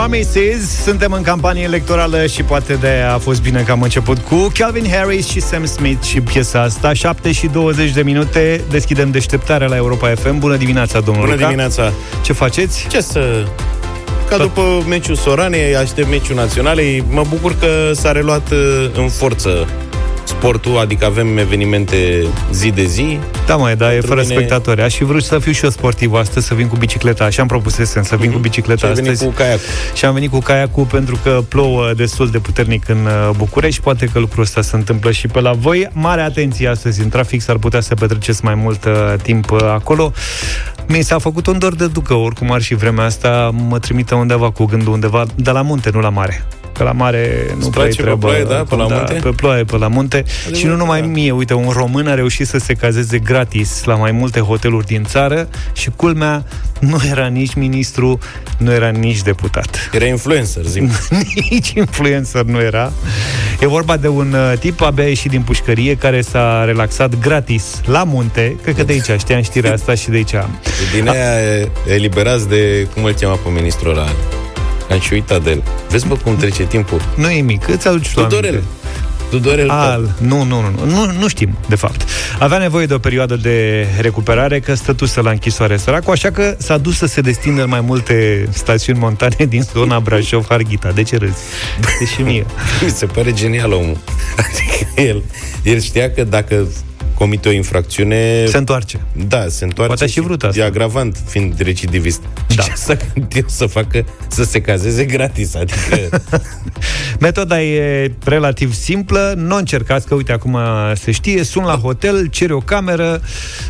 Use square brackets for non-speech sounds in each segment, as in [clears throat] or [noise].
Promises. Suntem în campanie electorală și poate de a fost bine că am început cu Calvin Harris și Sam Smith și piesa asta. 7 și 20 de minute. Deschidem deșteptarea la Europa FM. Bună dimineața, domnul Bună Luca. dimineața! Ce faceți? Ce să... Ca după meciul Soranei, aștept meciul naționalei. Mă bucur că s-a reluat uh, în forță sportul, adică avem evenimente zi de zi. Da, mai, da, e Pentru fără mine- spectatori. Aș fi vrut să fiu și eu sportiv astăzi, să vin cu bicicleta. Așa am propusesem, să vin cu Și bicicleta ai venit astăzi. cu caiac. Și am venit cu caiacul pentru că plouă destul de puternic în uh, București. Poate că lucrul ăsta se întâmplă și pe la voi. Mare atenție astăzi în trafic, s-ar putea să petreceți mai mult uh, timp uh, acolo. Mi s-a făcut un dor de ducă, oricum ar și vremea asta, mă trimite undeva cu gândul undeva, de la munte, nu la mare. Că la mare nu Îți prea place pe treabă. ploaie, da? Pe la munte? Pe ploaie, pe la munte. Și nu numai da. mie, uite, un român a reușit să se cazeze gratis la mai multe hoteluri din țară și culmea, nu era nici ministru, nu era nici deputat Era influencer, zi. [laughs] nici influencer nu era. E vorba de un uh, tip abia ieșit din pușcărie care s-a relaxat gratis la munte. Cred că de aici știam știrea asta și de aici. Din aia eliberați de, cum îl chema pe ministrul ăla? Am și uitat de el. Vezi, bă, cum trece timpul? Nu e mic, îți aduci tu Tudorel. Aminte. Tudorel. Al, nu, nu, nu, nu, nu, nu știm, de fapt. Avea nevoie de o perioadă de recuperare, că stătuse la închisoare săracul, așa că s-a dus să se destindă în mai multe stațiuni montane din zona Brașov-Harghita. De ce râzi? De și mie. [laughs] Mi se pare genial omul. Adică el, el știa că dacă comite o infracțiune... Se întoarce. Da, se întoarce. Poate a și vrut asta. E agravant fiind recidivist. Da. Și asta gândit eu să facă, să se cazeze gratis. Adică, [laughs] Metoda e relativ simplă, nu încercați, că uite, acum se știe, sun la hotel, ceri o cameră,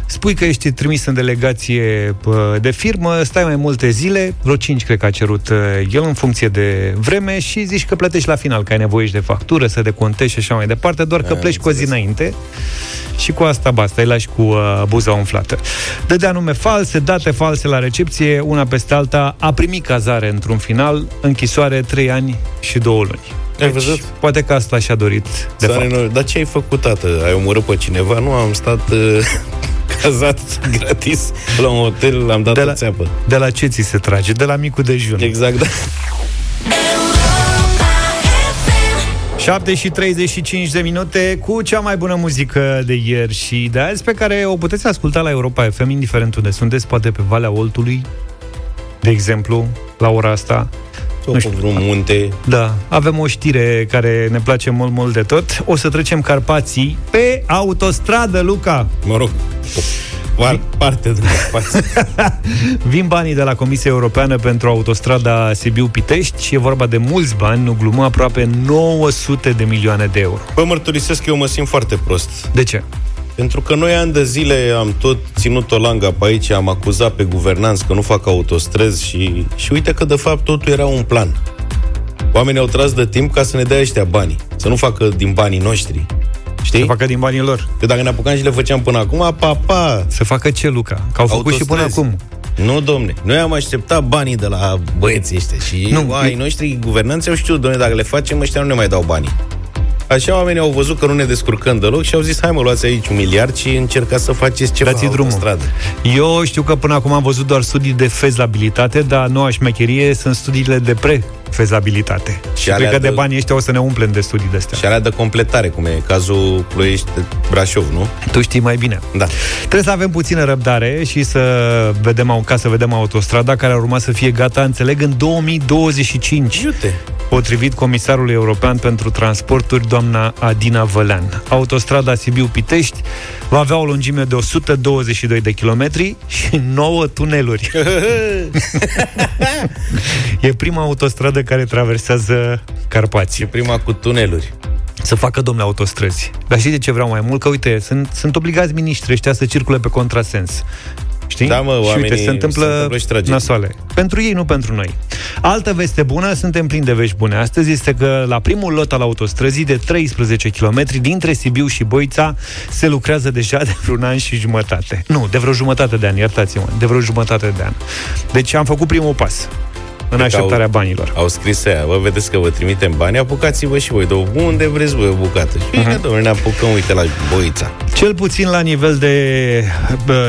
spui că ești trimis în delegație pă, de firmă, stai mai multe zile, vreo 5 cred că a cerut uh, el în funcție de vreme și zici că plătești la final, că ai nevoie și de factură, să decontezi și așa mai departe, doar că Am pleci cu o zi înțeles. înainte și cu asta basta, îi lași cu uh, buza umflată. Dădea nume false, date false la recepție, una peste alta, a primit cazare într-un final, închisoare 3 ani și 2 luni. Deci, Ai văzut? Poate că asta și-a dorit, de Sare fapt. noi, dar ce ai făcut, tată? Ai omorât pe cineva? Nu, am stat uh, [laughs] cazat gratis la un hotel, am dat De o la, țeapă. de la ce ți se trage? De la micul dejun. Exact, da. 7 și 35 de minute cu cea mai bună muzică de ieri și de azi pe care o puteți asculta la Europa FM, indiferent unde sunteți, poate pe Valea Oltului, de exemplu, la ora asta. Sau Nu pe știu. vreun munte. Da, avem o știre care ne place mult, mult de tot. O să trecem Carpații pe autostradă, Luca. Mă rog, o par- parte de spațiu. [laughs] Vin banii de la Comisia Europeană pentru autostrada Sibiu-Pitești și e vorba de mulți bani, nu glumă, aproape 900 de milioane de euro. Bă, mărturisesc că eu mă simt foarte prost. De ce? Pentru că noi ani de zile am tot ținut o langa pe aici, am acuzat pe guvernanți că nu fac autostrăzi și, și uite că de fapt totul era un plan. Oamenii au tras de timp ca să ne dea ăștia banii, să nu facă din banii noștri. Știi? Să facă din banii lor. Că dacă ne apucam și le făceam până acum, pa, pa, Să facă ce, Luca? Că au făcut și până Autostrăzi. acum. Nu, domne. Noi am așteptat banii de la băieții ăștia și Nu, nu, ai e- noștri guvernanți au știut, domne, dacă le facem, ăștia nu ne mai dau banii. Așa oamenii au văzut că nu ne descurcăm deloc și au zis, hai mă, luați aici un miliard și încercați să faceți ceva Dați drumul. autostradă. Eu știu că până acum am văzut doar studii de fezabilitate, dar noua șmecherie sunt studiile de pre-fezabilitate. Și, și alea cred că de de- banii ăștia o să ne umplem de studii de astea. Și alea de completare, cum e cazul Ploiești-Brașov, nu? Tu știi mai bine. Da. Trebuie să avem puțină răbdare și să vedem, au- ca să vedem autostrada care ar urma să fie gata, înțeleg, în 2025. Iute. Potrivit Comisarului European pentru Transporturi, doamna Adina Vălean. Autostrada Sibiu-Pitești va avea o lungime de 122 de kilometri și 9 tuneluri. [laughs] [laughs] e prima autostradă care traversează Carpații. E prima cu tuneluri. Să facă domnule autostrăzi. Dar știi de ce vreau mai mult? Că uite, sunt, sunt obligați miniștri ăștia să circule pe contrasens. Știi? Da, mă, și uite, oamenii- se întâmplă, se întâmplă și tragedii. nasoale. Pentru ei, nu pentru noi. Altă veste bună, suntem plini de vești bune astăzi, este că la primul lot al autostrăzii de 13 km dintre Sibiu și Boița se lucrează deja de vreun an și jumătate. Nu, de vreo jumătate de an, iertați-mă, de vreo jumătate de an. Deci am făcut primul pas. În așteptarea au, banilor. Au scris aia, vă vedeți că vă trimitem bani, apucați-vă și voi de unde vreți voi o bucată. Și uh-huh. domnule, ne apucăm, uite, la Boița. Cel puțin la nivel de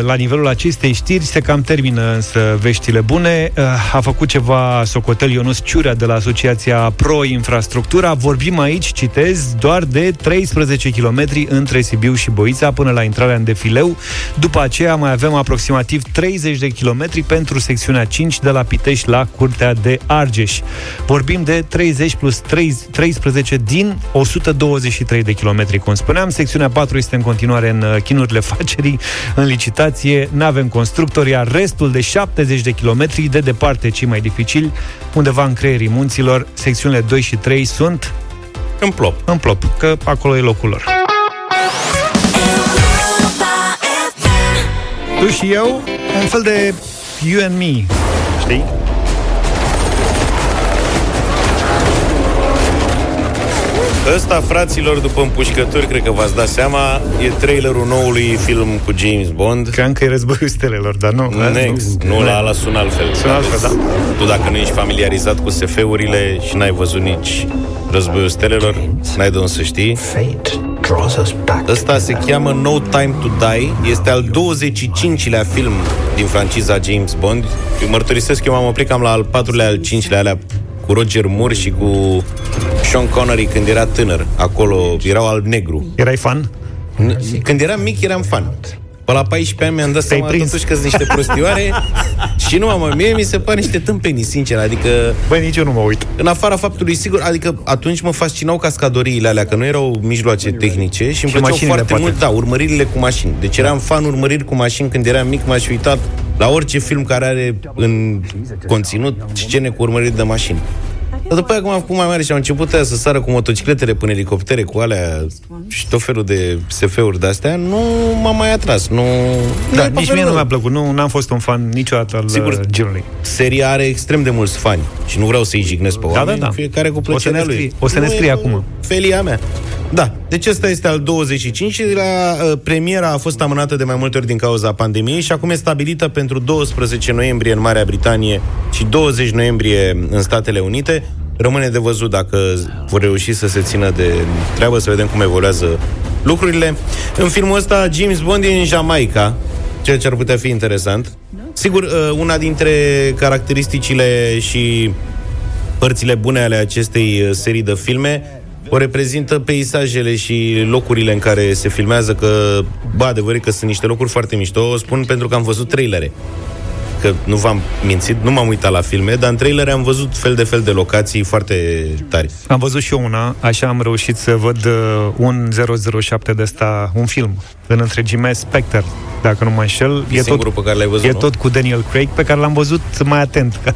la nivelul acestei știri se cam termină însă veștile bune. A făcut ceva socotel Ionus Ciurea de la Asociația Pro Infrastructura. Vorbim aici, citez, doar de 13 km între Sibiu și Boița până la intrarea în defileu. După aceea mai avem aproximativ 30 de kilometri pentru secțiunea 5 de la Pitești la Curtea de Argeș. Vorbim de 30 plus 3, 13 din 123 de kilometri, cum spuneam. Secțiunea 4 este în continuare în uh, chinurile [laughs] facerii, în licitație, nu avem constructori, iar restul de 70 de kilometri de departe, cei mai dificili, undeva în creierii munților, secțiunile 2 și 3 sunt în plop. În plop, că acolo e locul lor. Tu și eu, un fel de you and me, știi? Ăsta, fraților, după împușcături, cred că v-ați dat seama, e trailerul noului film cu James Bond. Cream că e războiul stelelor, dar nu. Next. Nu, nu la ala sună altfel. Sună altfel, da. Tu dacă nu ești familiarizat cu SF-urile și n-ai văzut nici războiul stelelor, n-ai de unde să știi. Ăsta se cheamă No Time to Die. Este al 25-lea film din franciza James Bond. Eu mărturisesc, eu m-am oprit cam la al patrulea, al cincilea alea cu Roger Moore și cu Sean Connery când era tânăr. Acolo erau alb-negru. Erai fan? Când eram mic, eram fan. Pe la 14 ani mi-am dat seama prins. totuși că sunt niște prostioare [laughs] și nu am mie mi se pare niște tâmpenii, sincer, adică... Băi, nici eu nu mă uit. În afara faptului, sigur, adică atunci mă fascinau cascadoriile alea, că nu erau mijloace tehnice și îmi plăceau foarte poate. mult, da, urmăririle cu mașini. Deci eram fan urmăriri cu mașini când eram mic, m-aș uitat la orice film care are în conținut scene cu urmăriri de mașini. Dar după aia, cum am făcut mai mare și am început să sară cu motocicletele până elicoptere, cu alea și tot felul de SF-uri de-astea, nu m-a mai atras. Nu, da, nu nici mie nu mi-a plăcut. Nu am fost un fan niciodată al Sigur, uh, genului. Seria are extrem de mulți fani și nu vreau să-i jignesc pe oameni, da, da, da. fiecare cu plăcerea lui. O să ne scrie acum. Felia mea. Da, deci ăsta este al 25 și la uh, premiera a fost amânată de mai multe ori din cauza pandemiei și acum e stabilită pentru 12 noiembrie în Marea Britanie și 20 noiembrie în Statele Unite. Rămâne de văzut dacă vor reuși să se țină de treabă, să vedem cum evoluează lucrurile. În filmul ăsta, James Bond e în Jamaica, ceea ce ar putea fi interesant. Sigur, uh, una dintre caracteristicile și părțile bune ale acestei uh, serii de filme o reprezintă peisajele și locurile în care se filmează, că, bă, adevăr că sunt niște locuri foarte mișto, o spun pentru că am văzut trailere că nu v-am mințit, nu m-am uitat la filme, dar în trailer am văzut fel de fel de locații foarte tari. Am văzut și eu una, așa am reușit să văd uh, un 007 de ăsta, un film, în întregime Spectre, dacă nu mă înșel. E, e tot, pe care l-ai văzut, E nu? tot cu Daniel Craig, pe care l-am văzut mai atent, ca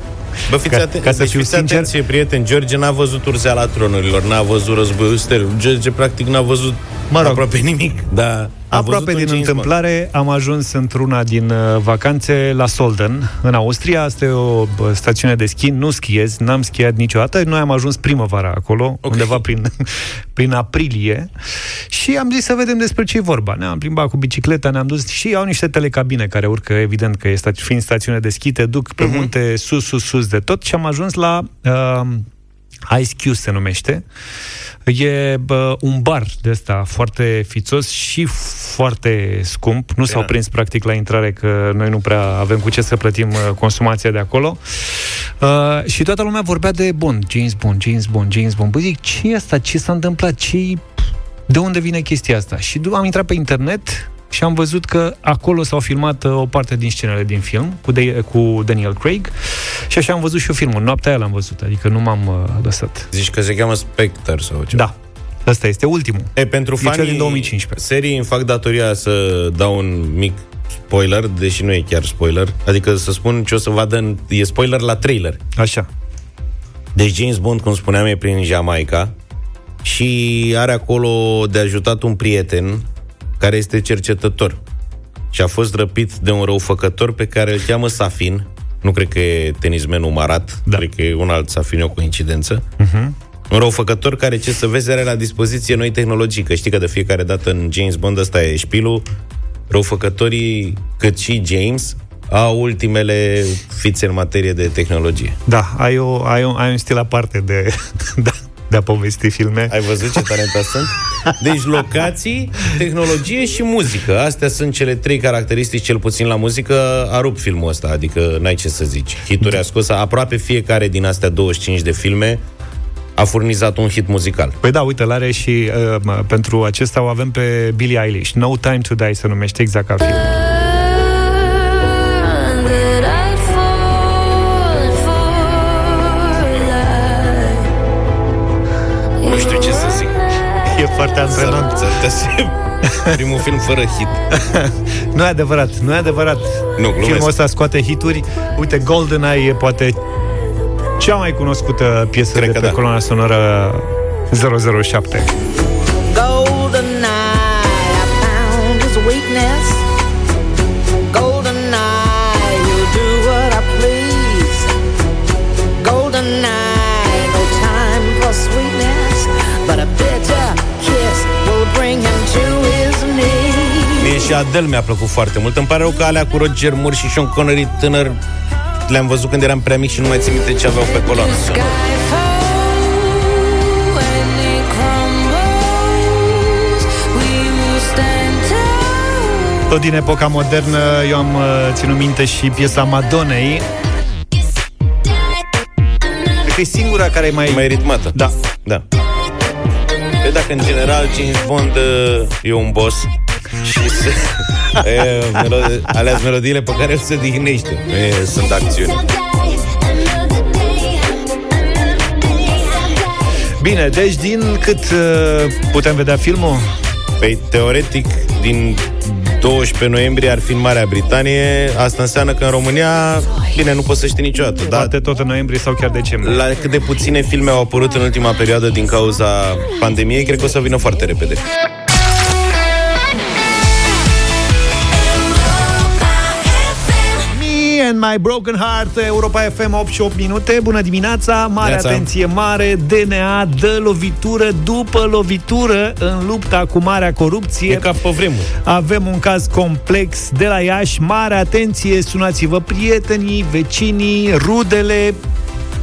Bă, fiți, aten- ca să deci fiu fiți sincer... atenție, prieten, George n-a văzut Urzeala Tronurilor, n-a văzut Războiul Stelul. George, practic, n-a văzut mă rog, aproape nimic. Da, Aproape din întâmplare am ajuns într-una din uh, vacanțe la Solden, în Austria. Asta e o stațiune de schi, nu schiez, n-am schiat niciodată. Noi am ajuns primăvara acolo, okay. undeva prin, [laughs] prin aprilie și am zis să vedem despre ce e vorba. Ne-am plimbat cu bicicleta, ne-am dus și au niște telecabine care urcă, evident că e sta- fiind stațiune de schi, te duc pe uh-huh. munte sus, sus, sus de tot și am ajuns la uh, Ice Q se numește. E bă, un bar de ăsta foarte fițos și foarte scump. Nu s-au prins practic la intrare că noi nu prea avem cu ce să plătim uh, consumația de acolo. Uh, și toată lumea vorbea de Bond, James Bond, James Bond, James Bond. Bă, zic, ce e asta? Ce s-a întâmplat? ce De unde vine chestia asta? Și am intrat pe internet, și am văzut că acolo s-au filmat uh, o parte din scenele din film cu, de- cu Daniel Craig și așa am văzut și eu filmul. Noaptea aia l-am văzut, adică nu m-am uh, lăsat. Zici că se cheamă Spectre sau ceva? Da. Asta este ultimul. E, pentru e fanii din 2015. serii îmi fac datoria să dau un mic spoiler, deși nu e chiar spoiler. Adică să spun ce o să vadă în... E spoiler la trailer. Așa. Deci James Bond, cum spuneam, e prin Jamaica și are acolo de ajutat un prieten care este cercetător și a fost răpit de un răufăcător pe care îl cheamă Safin. Nu cred că e tenismenul Marat, da. cred că e un alt Safin, o coincidență. Uh-huh. Un răufăcător care, ce să vezi, are la dispoziție noi tehnologii, că știi că de fiecare dată în James Bond ăsta e șpilul, răufăcătorii, cât și James, a ultimele fițe în materie de tehnologie. Da, ai, o, ai, un, ai un stil aparte de, [laughs] da, de a povesti filme. Ai văzut ce talentat sunt? Deci locații, tehnologie și muzică. Astea sunt cele trei caracteristici, cel puțin la muzică, a rupt filmul ăsta, adică n-ai ce să zici. Hituri a scos, aproape fiecare din astea 25 de filme a furnizat un hit muzical. Păi da, uite, l-are și uh, pentru acesta o avem pe Billie Eilish. No Time to Die se numește exact ca film. Antrenant. [laughs] Primul film fără hit. nu e adevărat, nu e adevărat. Nu, glumesc. Filmul ăsta scoate hituri. Uite, GoldenEye e poate cea mai cunoscută piesă Cred de că pe da. coloana sonoră 007. Adele mi-a plăcut foarte mult. Îmi pare rău că alea cu Roger Moore și Sean Connery tânăr le-am văzut când eram prea mic și nu mai țin minte ce aveau pe coloană. Sky fall when it crumbles, we will stand tall. Tot din epoca modernă, eu am uh, ținut minte și piesa Madonnei. Cred că e singura care e mai... Mai ritmată. Da. Da. Pe dacă în general James Bond uh, e un boss și se, [laughs] e, melodi, alea sunt melodiile pe care el se dignește. E, sunt acțiuni. Bine, deci din cât uh, putem vedea filmul? Păi, teoretic, din 12 noiembrie ar fi în Marea Britanie. Asta înseamnă că în România, bine, nu poți să știi niciodată. Dar Poate tot în noiembrie sau chiar decembrie. la cât de puține filme au apărut în ultima perioadă din cauza pandemiei, cred că o să vină foarte repede. And my broken heart, Europa FM 8 și 8 minute. Bună dimineața, mare Neața. atenție, mare DNA dă lovitură după lovitură în lupta cu marea corupție. E ca pe vremuri. Avem un caz complex de la Iași. Mare atenție, sunați-vă prietenii, vecinii, rudele,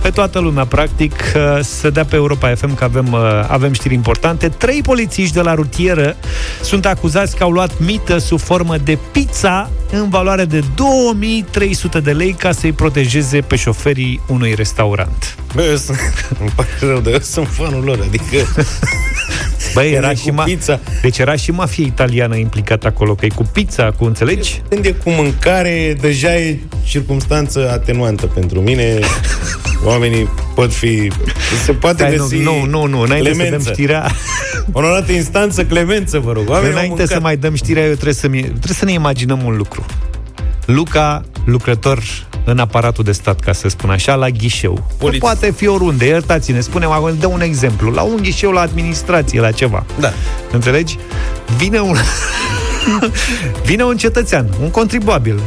pe toată lumea, practic, uh, să dea pe Europa FM că avem, uh, avem știri importante. Trei polițiști de la rutieră sunt acuzați că au luat mită sub formă de pizza în valoare de 2300 de lei ca să-i protejeze pe șoferii unui restaurant. Bă, eu sunt, [laughs] îmi pare rău, dar eu sunt fanul lor, adică [laughs] Băi, Când era e și cu ma- pizza. Deci era și mafia italiană implicată acolo, că e cu pizza, cu înțelegi? când e cu mâncare, deja e circumstanță atenuantă pentru mine. [laughs] Oamenii pot fi... Se poate Stai, găsi nu, nu, nu, înainte să clemență. dăm știrea [laughs] Onorată instanță, clemență, vă rog. Oamenii au Înainte mâncat. să mai dăm știrea, eu trebuie să, trebuie să ne imaginăm un lucru. Luca, lucrător în aparatul de stat, ca să spun așa, la ghișeu. Că Polițist. Poate fi oriunde, iertați-ne, spunem, acum, dă un exemplu. La un ghișeu, la administrație, la ceva. Da. Înțelegi? Vine un... [laughs] Vine un cetățean, un contribuabil,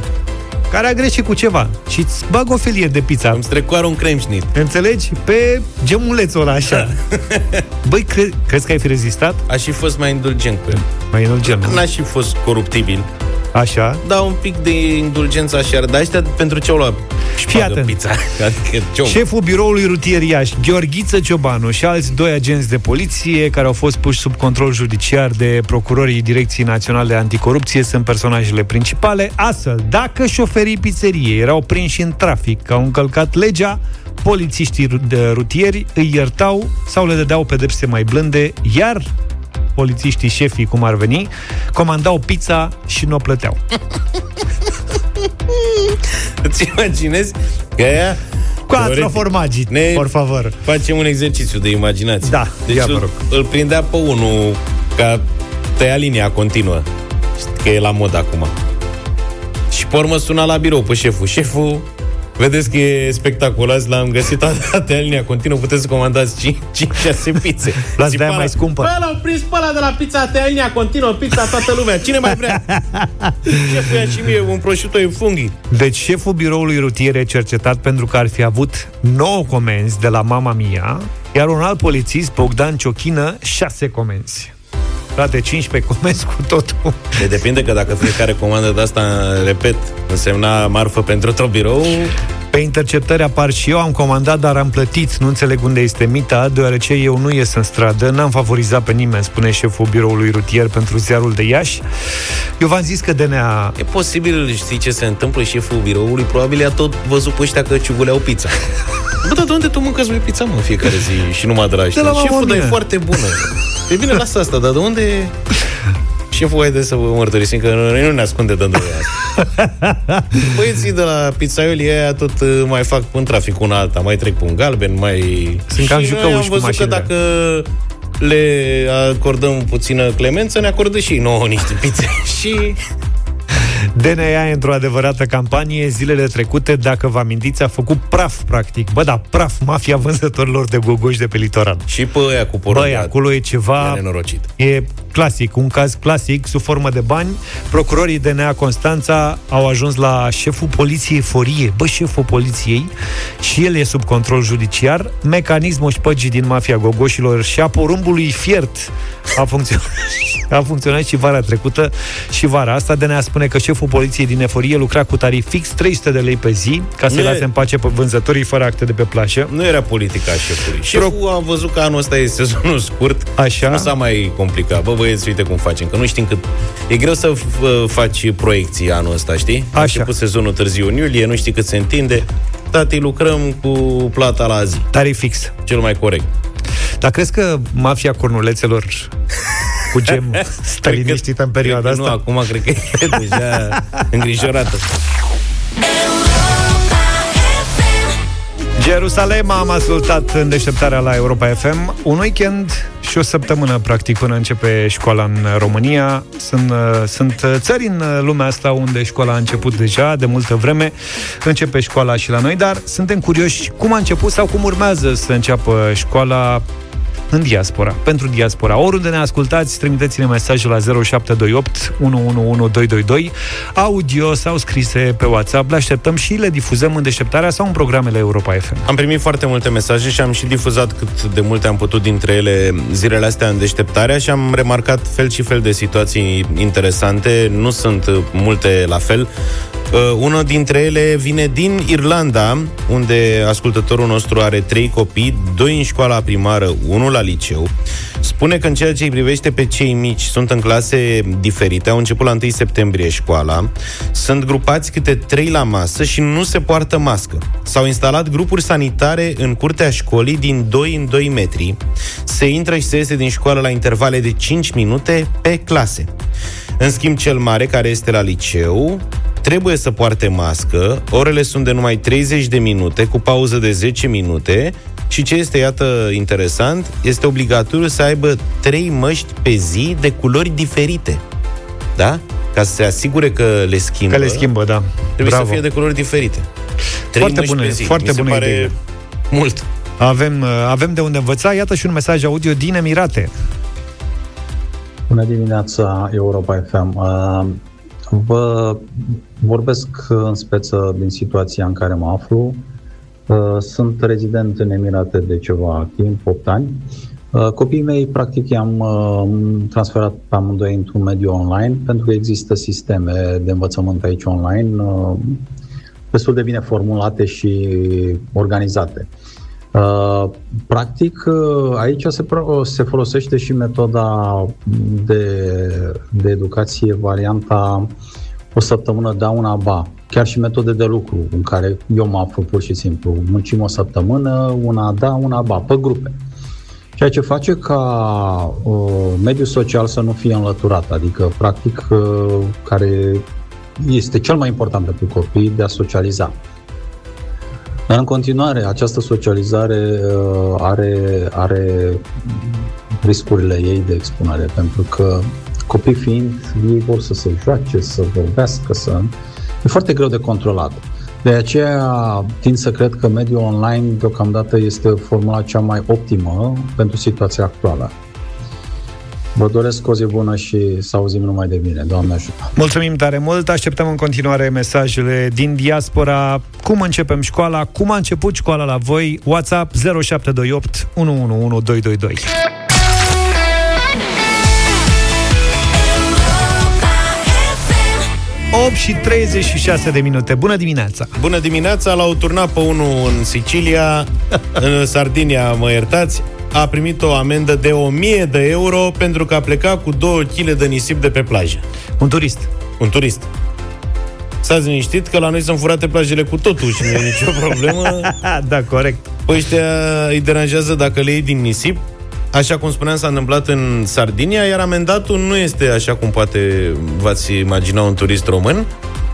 care a greșit cu ceva și îți bagă o felie de pizza. Îmi strecoară un cremșnit. Înțelegi? Pe gemulețul ăla, așa. [laughs] Băi, cre- crezi că ai fi rezistat? Aș fi fost mai indulgent cu el. Mai indulgent, nu? N-aș fi fost coruptibil. Așa. Da, un pic de indulgență așa, dar ăștia pentru ce au luat? Și Fii pagă atent. pizza. [laughs] Adică ce Șeful biroului rutier Iași, Gheorghiță Ciobanu și alți doi agenți de poliție care au fost puși sub control judiciar de procurorii Direcției Naționale Anticorupție sunt personajele principale. Astfel, dacă șoferii pizzeriei erau prinși în trafic că au încălcat legea, polițiștii ru- de rutieri îi iertau sau le dădeau pedepse mai blânde, iar polițiștii șefii, cum ar veni, comandau pizza și nu o plăteau. [laughs] Îți imaginezi că aia... Quattro teoretic, formaggi, ne por favor. Facem un exercițiu de imaginație. Da, deci ia vă îl, rog. îl prindea pe unul ca tăia linia continuă. Știi că e la mod acum. Și pe urmă suna la birou pe șeful. Șeful, vedeți că e spectacol azi, l-am găsit a a tăia linia continuă, puteți să comandați 5-6 pizze. Luați Țipa de-aia la- mai scumpă. Bă, l-au prins pe ăla de la pizza, a tăia linia continuă, pizza toată lumea. Cine mai vrea? [laughs] Șeful ia și mie un prosciutto e funghi. Deci șeful biroului rutier e cercetat pentru că ar fi avut 9 comenzi de la mama mia, iar un alt polițist, Bogdan Ciochină, 6 comenzi. Frate, 15 comenzi cu totul. De depinde că dacă fiecare comandă de asta, repet, însemna marfă pentru tot birou, Pe interceptări apar și eu, am comandat, dar am plătit. Nu înțeleg unde este mita, deoarece eu nu ies în stradă, n-am favorizat pe nimeni, spune șeful biroului rutier pentru ziarul de Iași. Eu v-am zis că DNA... E posibil, știi ce se întâmplă șeful biroului? Probabil a tot văzut pe ăștia că ciuguleau pizza. [laughs] Bă, dar de unde tu mâncați voi pizza, mă, în fiecare zi și numai de la ăștia? De la Șeful, dar e Mamonia. foarte bună. E bine, lasă asta, dar de unde... Șeful, haide să vă mărturisim că noi nu ne ascunde de asta. Băieții de la pizzaioli aia tot uh, mai fac în trafic una alta, mai trec pe un galben, mai... Sunt cam Și noi jucăuși am cu văzut că mașinile. dacă le acordăm puțină clemență, ne acordă și nouă niște pizze. [laughs] și DNA într-o adevărată campanie zilele trecute, dacă vă amintiți, a făcut praf, practic. Bă, da, praf, mafia vânzătorilor de gogoși de pe litoral. Și pe aia cu porumb. Băi, acolo e ceva... nenorocit. E clasic, un caz clasic, sub formă de bani. Procurorii DNA Constanța au ajuns la șeful poliției Forie. Bă, șeful poliției și el e sub control judiciar. Mecanismul șpăgii din mafia gogoșilor și a porumbului fiert a funcționat, [laughs] a funcționat și vara trecută și vara asta. DNA spune că șeful poliției din Eforie lucra cu tarif fix 300 de lei pe zi ca să-i Nu e- lase în pace pe vânzătorii fără acte de pe plașă. Nu era politica șefului. Șeful a văzut că anul ăsta e sezonul scurt. Așa. Nu s-a mai complicat. Bă, băieți, uite cum facem. Că nu știm cât... E greu să f- faci proiecții anul ăsta, știi? A Așa. început sezonul târziu în iulie, nu știi cât se întinde. Tati, lucrăm cu plata la zi. Tarif fix. Cel mai corect. Dar crezi că mafia cornulețelor cu gem [laughs] stă Cred că- liniștită în perioada cred că asta? Nu, acum cred că e [laughs] deja îngrijorată. Jerusalem am ascultat în deșteptarea la Europa FM Un weekend și o săptămână practic până începe școala în România. Sunt, uh, sunt uh, țări în uh, lumea asta unde școala a început deja de multă vreme. Începe școala și la noi, dar suntem curioși cum a început sau cum urmează să înceapă școala în diaspora, pentru diaspora. Oriunde ne ascultați, trimiteți-ne mesaje la 0728 111222, audio sau scrise pe WhatsApp. Le așteptăm și le difuzăm în deșteptarea sau în programele Europa FM. Am primit foarte multe mesaje și am și difuzat cât de multe am putut dintre ele zilele astea în deșteptarea și am remarcat fel și fel de situații interesante. Nu sunt uh, multe la fel. Uh, una dintre ele vine din Irlanda, unde ascultătorul nostru are trei copii, doi în școala primară, unul la liceu. Spune că în ceea ce îi privește pe cei mici, sunt în clase diferite, au început la 1 septembrie școala, sunt grupați câte trei la masă și nu se poartă mască. S-au instalat grupuri sanitare în curtea școlii din 2 în 2 metri. Se intră și se iese din școală la intervale de 5 minute pe clase. În schimb, cel mare, care este la liceu, trebuie să poarte mască, orele sunt de numai 30 de minute, cu pauză de 10 minute și ce este, iată, interesant, este obligatoriu să aibă 3 măști pe zi de culori diferite. Da? Ca să se asigure că le schimbă. Că le schimbă, da. Trebuie Bravo. să fie de culori diferite. Trei Foarte măști bună- pe zi. foarte Mi se bună pare idee. mult. Avem, uh, avem de unde învăța. Iată și un mesaj audio din Emirate. Bună dimineața, Europa FM. Uh, Vă vorbesc în speță din situația în care mă aflu. Uh, Sunt rezident în Emirate de ceva timp, 8 ani. Uh, Copiii mei, practic, i-am uh, transferat pe amândoi într-un mediu online, pentru că există sisteme de învățământ aici online uh, destul de bine formulate și organizate. Uh, Practic, uh, aici se, pro- se folosește și metoda de, de educație, varianta o săptămână da, una ba. Chiar și metode de lucru în care eu mă aflu pur și simplu. Muncim o săptămână, una da, una ba, pe grupe. Ceea ce face ca uh, mediul social să nu fie înlăturat, adică, practic, uh, care este cel mai important pentru copii de a socializa. Dar în continuare, această socializare uh, are, are riscurile ei de expunere, pentru că copii fiind, ei vor să se joace, să vorbească, să... E foarte greu de controlat. De aceea tind să cred că mediul online deocamdată este formula cea mai optimă pentru situația actuală. Vă doresc o zi bună și să auzim numai de bine. Doamne ajută! Mulțumim tare mult! Așteptăm în continuare mesajele din diaspora. Cum începem școala? Cum a început școala la voi? WhatsApp 0728 111222. și 36 de minute. Bună dimineața! Bună dimineața! L-au turnat pe unul în Sicilia, [laughs] în Sardinia, mă iertați, a primit o amendă de 1000 de euro pentru că a plecat cu 2 kg de nisip de pe plajă. Un turist. Un turist. Stați liniștit că la noi sunt furate plajele cu totul și nu e nicio problemă. [laughs] da, corect. Păi ăștia îi deranjează dacă le iei din nisip. Așa cum spuneam, s-a întâmplat în Sardinia, iar amendatul nu este așa cum poate v-ați imagina un turist român,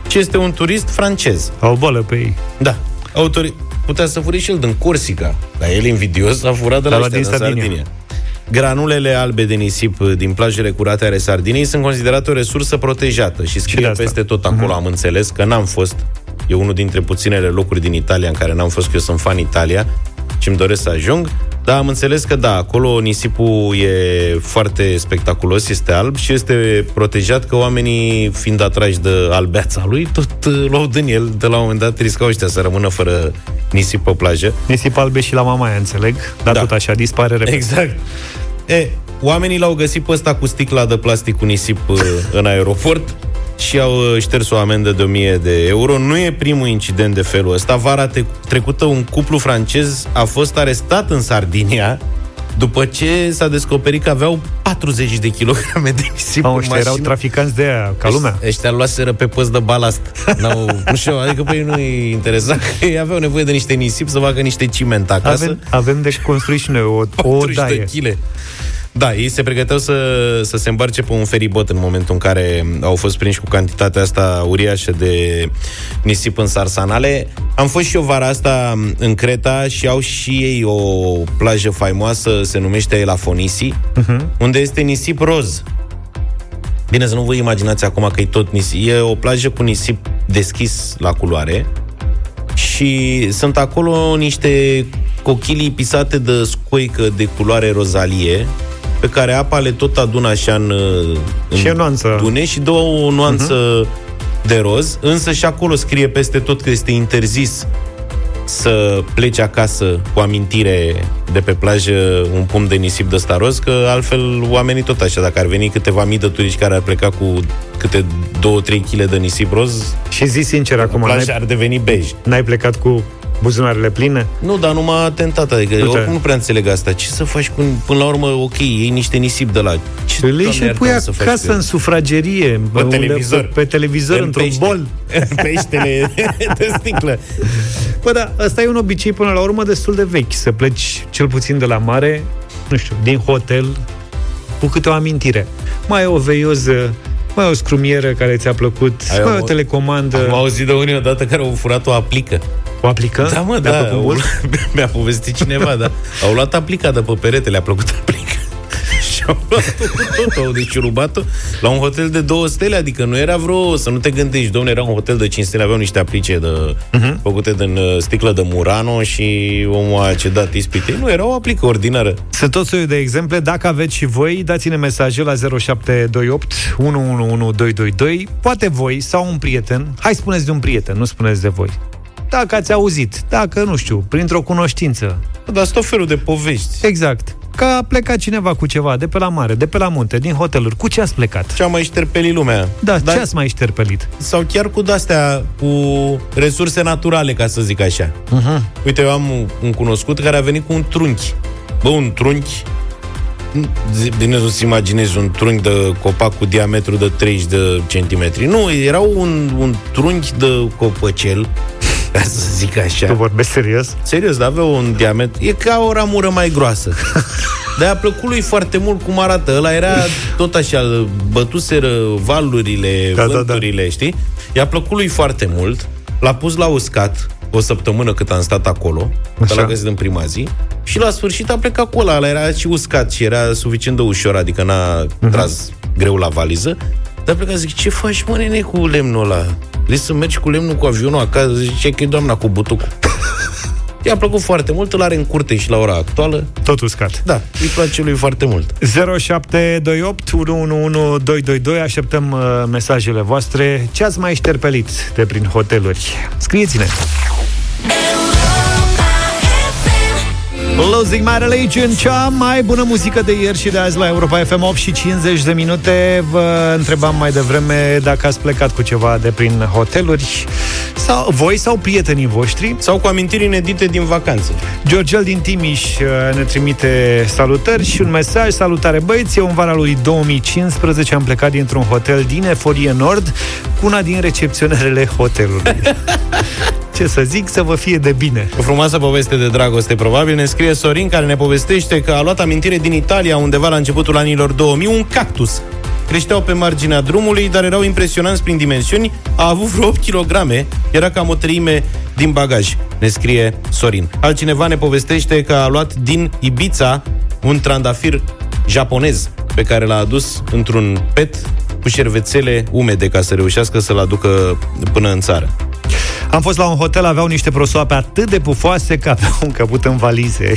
ci este un turist francez. Au o bolă pe ei. Da. Autori... Putea să fure și el din Corsica, dar el invidios a furat de la, La ăștia din din Sardinia. Sardinia. Granulele albe de nisip din plajele curate ale Sardiniei sunt considerate o resursă protejată și de scrie asta. peste tot acolo, am înțeles că n-am fost. E unul dintre puținele locuri din Italia în care n-am fost, că eu sunt fan Italia și îmi doresc să ajung. Dar am înțeles că da, acolo nisipul e foarte spectaculos, este alb și este protejat că oamenii, fiind atrași de albeața lui, tot uh, luau din el. De la un moment dat riscau ăștia să rămână fără nisip pe plajă. Nisip albe și la Mamaia, înțeleg, dar Da. tot așa, dispare repede. Exact. E, oamenii l-au găsit pe ăsta cu sticla de plastic cu nisip uh, în aeroport și au uh, șters o amendă de 1000 de euro. Nu e primul incident de felul ăsta. Vara te- trecută un cuplu francez a fost arestat în Sardinia după ce s-a descoperit că aveau 40 de kilograme de nisip Mamă, în ăștia erau mașină. traficanți de aia, ca lumea. Ăștia luaseră pe păs de balast. N-au, [laughs] nu știu, adică pe ei nu-i interesa că ei aveau nevoie de niște nisip să facă niște ciment acasă. Avem, avem de construit și noi o, o 40 de daie. chile. Da, ei se pregăteau să, să se îmbarce pe un feribot în momentul în care au fost prinși cu cantitatea asta uriașă de nisip în sarsanale. Am fost și eu vara asta în Creta și au și ei o plajă faimoasă, se numește Elafonisi, uh-huh. unde este nisip roz. Bine, să nu vă imaginați acum că e tot nisip. E o plajă cu nisip deschis la culoare și sunt acolo niște cochilii pisate de scoică de culoare rozalie pe care apa le tot adună așa în, în Și e nuanță. dune și dă o nuanță uh-huh. de roz, însă și acolo scrie peste tot că este interzis să pleci acasă cu amintire de pe plajă un pumn de nisip de ăsta roz, că altfel oamenii tot așa, dacă ar veni câteva mii de turiști care ar pleca cu câte 2-3 kg de nisip roz, Și zi sincer acum, plaja n-ai, ar deveni bej. n-ai plecat cu buzunarele pline? Nu, dar nu m-a tentat, adică Uite. oricum nu prea înțeleg asta. Ce să faci cu, până la urmă, ok, iei niște nisip de la... Ce, Îl iei Doamne și îl iartă, pui să faci acasă cu el? în sufragerie. Pe unde- televizor. Pe, pe televizor, În într-un pește. bol. [laughs] În peștele [laughs] de sticlă. Bă, da, ăsta e un obicei până la urmă destul de vechi. Să pleci cel puțin de la mare, nu știu, din hotel, cu câte o amintire. Mai e o veioză, mai e o scrumieră care ți-a plăcut, Ai mai e o- o telecomandă. Am auzit de unii odată care au furat o aplică. O aplică? Da, mă, Mi-a da. plăcut Au, mult? [laughs] mi-a povestit cineva, da. Au luat aplica de pe perete, le-a plăcut [laughs] aplica. Și au luat-o cu [laughs] tot, au deșurubat-o la un hotel de două stele, adică nu era vreo, să nu te gândești, domnule, era un hotel de 5 stele, aveau niște aplice de, uh-huh. făcute din uh, sticlă de Murano și omul a cedat ispitei. Nu, era o aplică ordinară. Sunt tot soiul de exemple. Dacă aveți și voi, dați-ne mesaje la 0728 111222. Poate voi sau un prieten. Hai spuneți de un prieten, nu spuneți de voi. Dacă ați auzit, dacă, nu știu, printr-o cunoștință. Dar sunt tot felul de povești. Exact. Că a plecat cineva cu ceva de pe la mare, de pe la munte, din hoteluri. Cu ce ați plecat? Ce-a mai șterpelit lumea. Da, Dar- ce ați mai șterpelit? sau chiar cu de-astea, cu resurse naturale, ca să zic așa. Uh-huh. Uite, eu am un, un cunoscut care a venit cu un trunchi. Bă, un trunchi zi- Bine să-ți imaginezi un trunchi de copac cu diametru de 30 de centimetri. Nu, era un, un trunchi de copăcel, ca să zic Tu așa. vorbești serios? Serios, dar avea un diametru... E ca o ramură mai groasă. [laughs] Dar a plăcut lui foarte mult cum arată. Ăla era tot așa, bătuseră valurile, Da, da, da, da. vânturile, știi? I-a plăcut lui foarte mult. L-a pus la uscat o săptămână cât am stat acolo, că Așa. l-a găsit în prima zi, și la sfârșit a plecat cu ăla, ăla era și uscat și era suficient de ușor, adică n-a Mhm. tras greu la valiză, dar a plecat, zic, ce faci, mă, nene, cu lemnul ăla? Vrei să mergi cu lemnul cu avionul acasă? Zice că e doamna cu butucul. [laughs] I-a plăcut foarte mult, îl are în curte și la ora actuală. Tot uscat. Da, îi place lui foarte mult. 0728 111222 Așteptăm uh, mesajele voastre. Ce ați mai șterpelit de prin hoteluri? Scrieți-ne! Losing My Religion, cea mai bună muzică de ieri și de azi la Europa FM 8 și 50 de minute. Vă întrebam mai devreme dacă ați plecat cu ceva de prin hoteluri sau voi sau prietenii voștri. Sau cu amintiri inedite din vacanțe. Georgel din Timiș uh, ne trimite salutări și un mesaj. Salutare băieți, eu în vara lui 2015 am plecat dintr-un hotel din Eforie Nord cu una din recepționerele hotelului. [laughs] Ce să zic, să vă fie de bine. O frumoasă poveste de dragoste, probabil, ne scrie Sorin, care ne povestește că a luat amintire din Italia, undeva la începutul anilor 2000, un cactus. Creșteau pe marginea drumului, dar erau impresionanți prin dimensiuni. A avut vreo 8 kg, era cam o treime din bagaj, ne scrie Sorin. Altcineva ne povestește că a luat din Ibiza un trandafir japonez pe care l-a adus într-un pet cu șervețele umede ca să reușească să-l aducă până în țară. Am fost la un hotel, aveau niște prosoape atât de pufoase că aveau un căput în valize.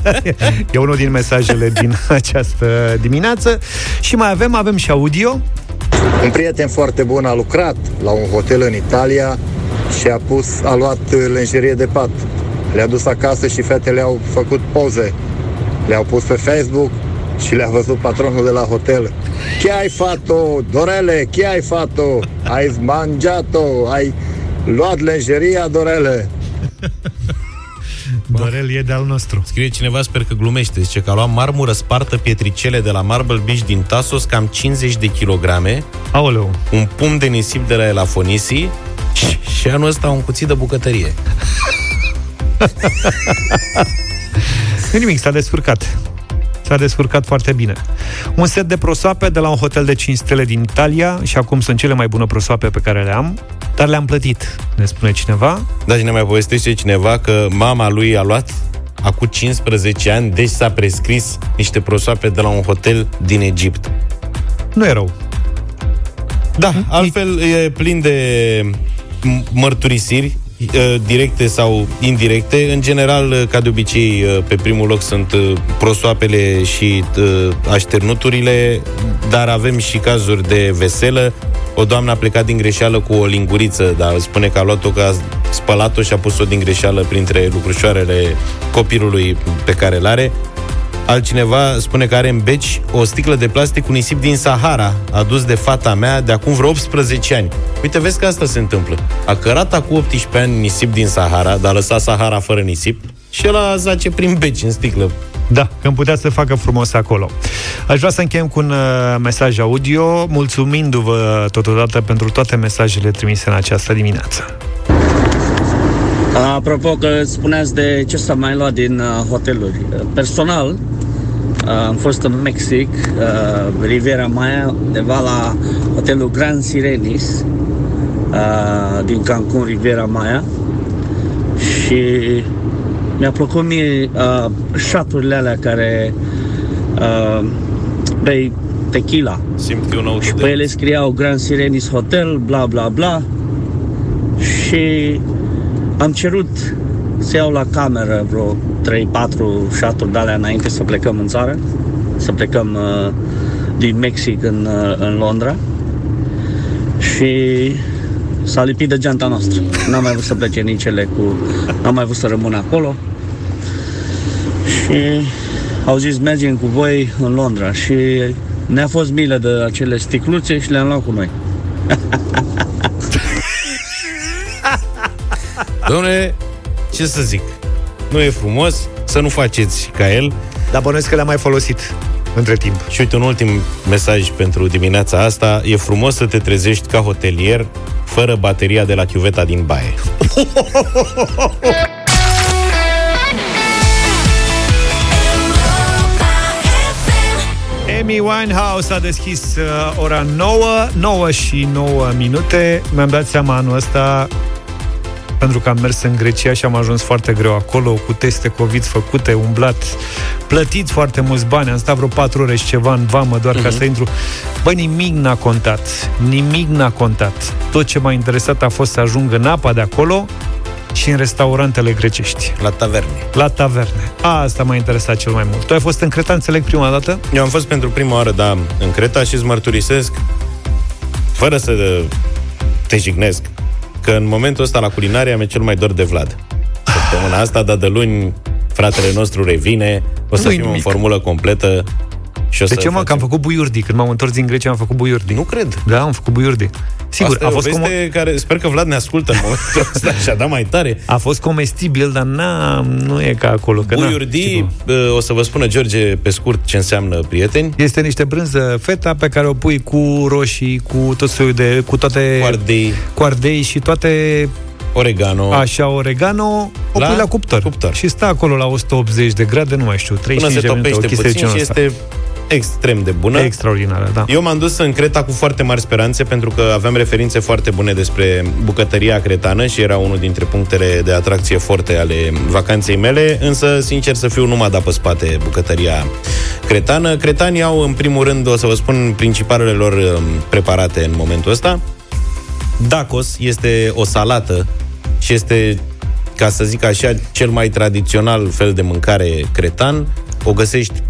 [laughs] e unul din mesajele din această dimineață. Și mai avem, avem și audio. Un prieten foarte bun a lucrat la un hotel în Italia și a pus, a luat lenjerie de pat. Le-a dus acasă și fetele au făcut poze. Le-au pus pe Facebook și le-a văzut patronul de la hotel. Ce ai fatto, Dorele? Ce ai fatto? Ai mangiato? Ai luat lenjeria, Dorele? [laughs] Dorel e de-al nostru. Scrie cineva, sper că glumește, zice că a luat marmură spartă pietricele de la Marble Beach din Tasos, cam 50 de kilograme, Aoleu. un pum de nisip de la Elafonisi și, și anul ăsta un cuțit de bucătărie. [laughs] Nu nimic, s-a descurcat. S-a descurcat foarte bine. Un set de prosoape de la un hotel de 5 stele din Italia și acum sunt cele mai bune prosoape pe care le am, dar le-am plătit, ne spune cineva. Da, și ne mai povestește cineva că mama lui a luat acum 15 ani, deci s-a prescris niște prosoape de la un hotel din Egipt. Nu e rău. Da, altfel e plin de m- mărturisiri uh, directe sau indirecte. În general, uh, ca de obicei, uh, pe primul loc sunt uh, prosoapele și uh, așternuturile, dar avem și cazuri de veselă. O doamnă a plecat din greșeală cu o linguriță, dar spune că a luat-o, că a spălat-o și a pus-o din greșeală printre lucrușoarele copilului pe care îl are. Altcineva spune că are în beci o sticlă de plastic cu nisip din Sahara, adus de fata mea de acum vreo 18 ani. Uite, vezi că asta se întâmplă. A cărat acum 18 ani nisip din Sahara, dar a lăsat Sahara fără nisip și el a zace prin beci în sticlă. Da, că putea să facă frumos acolo. Aș vrea să încheiem cu un uh, mesaj audio, mulțumindu-vă totodată pentru toate mesajele trimise în această dimineață. Apropo că spuneați de ce s-a mai luat din uh, hoteluri. Uh, Personal, uh, am fost în Mexic, uh, Riviera Maya, undeva la hotelul Grand Sirenis uh, din Cancun, Riviera Maya. Și mi-a plăcut mie uh, șaturile alea care uh, bei tequila. Simt că e un auto și pe ele scriau Grand Sirenis Hotel, bla bla bla. Și am cerut să iau la cameră vreo 3-4 șaturi de alea înainte să plecăm în țară, să plecăm uh, din Mexic în, uh, în Londra și s-a lipit de geanta noastră. N-am mai vrut să plece nici ele cu... N-am mai vrut să rămân acolo și au zis mergem cu voi în Londra și ne-a fost milă de acele sticluțe și le-am luat cu noi. [laughs] Domnule, ce să zic? Nu e frumos să nu faceți ca el. Dar bănuiesc că le-am mai folosit între timp. Și uite un ultim mesaj pentru dimineața asta. E frumos să te trezești ca hotelier fără bateria de la chiuveta din baie. [laughs] Amy Winehouse a deschis uh, ora 9, 9 și 9 minute. Mi-am dat seama anul ăsta pentru că am mers în Grecia și am ajuns foarte greu acolo, cu teste COVID făcute, umblat, plătit foarte mulți bani, am stat vreo 4 ore și ceva în vamă doar uh-huh. ca să intru. Băi, nimic n-a contat, nimic n-a contat. Tot ce m-a interesat a fost să ajung în apa de acolo și în restaurantele grecești, La taverne. la taverne. Asta m-a interesat cel mai mult. Tu ai fost în Creta, înțeleg, prima dată? Eu am fost pentru prima oară, da, în Creta și îți mărturisesc, fără să te jignesc, că în momentul ăsta la culinaria mi-e cel mai dor de Vlad. Săptămâna asta, dar de luni fratele nostru revine, o să Nu-i fim în nimic. formulă completă și o De să ce, mă? Că facem- am făcut buiurdi. Când m-am întors din Grecia, am făcut buiurdi. Nu cred. Da, am făcut buiurdi. Sigur, Asta a e o fost, com- veste care sper că Vlad ne ascultă în momentul [laughs] ăsta și a dat mai tare. a fost comestibil, dar n-a, nu e ca acolo. Că na, Buiurdi, sigur. bă, o să vă spună George pe scurt ce înseamnă prieteni. Este niște brânză feta pe care o pui cu roșii, cu tot soiul de, cu toate Cu ardei, cu ardei și toate oregano. așa oregano, o La pui la cuptor. cuptor. Și stă acolo la 180 de grade, nu mai știu, Până 35 se de minute, o topește chestie de puțin genul și ăsta. este extrem de bună. extraordinară, da. Eu m-am dus în Creta cu foarte mari speranțe pentru că aveam referințe foarte bune despre bucătăria cretană și era unul dintre punctele de atracție forte ale vacanței mele, însă, sincer să fiu, nu m-a dat pe spate bucătăria cretană. Cretanii au, în primul rând, o să vă spun principalele lor um, preparate în momentul ăsta. Dacos este o salată și este, ca să zic așa, cel mai tradițional fel de mâncare cretan. O găsești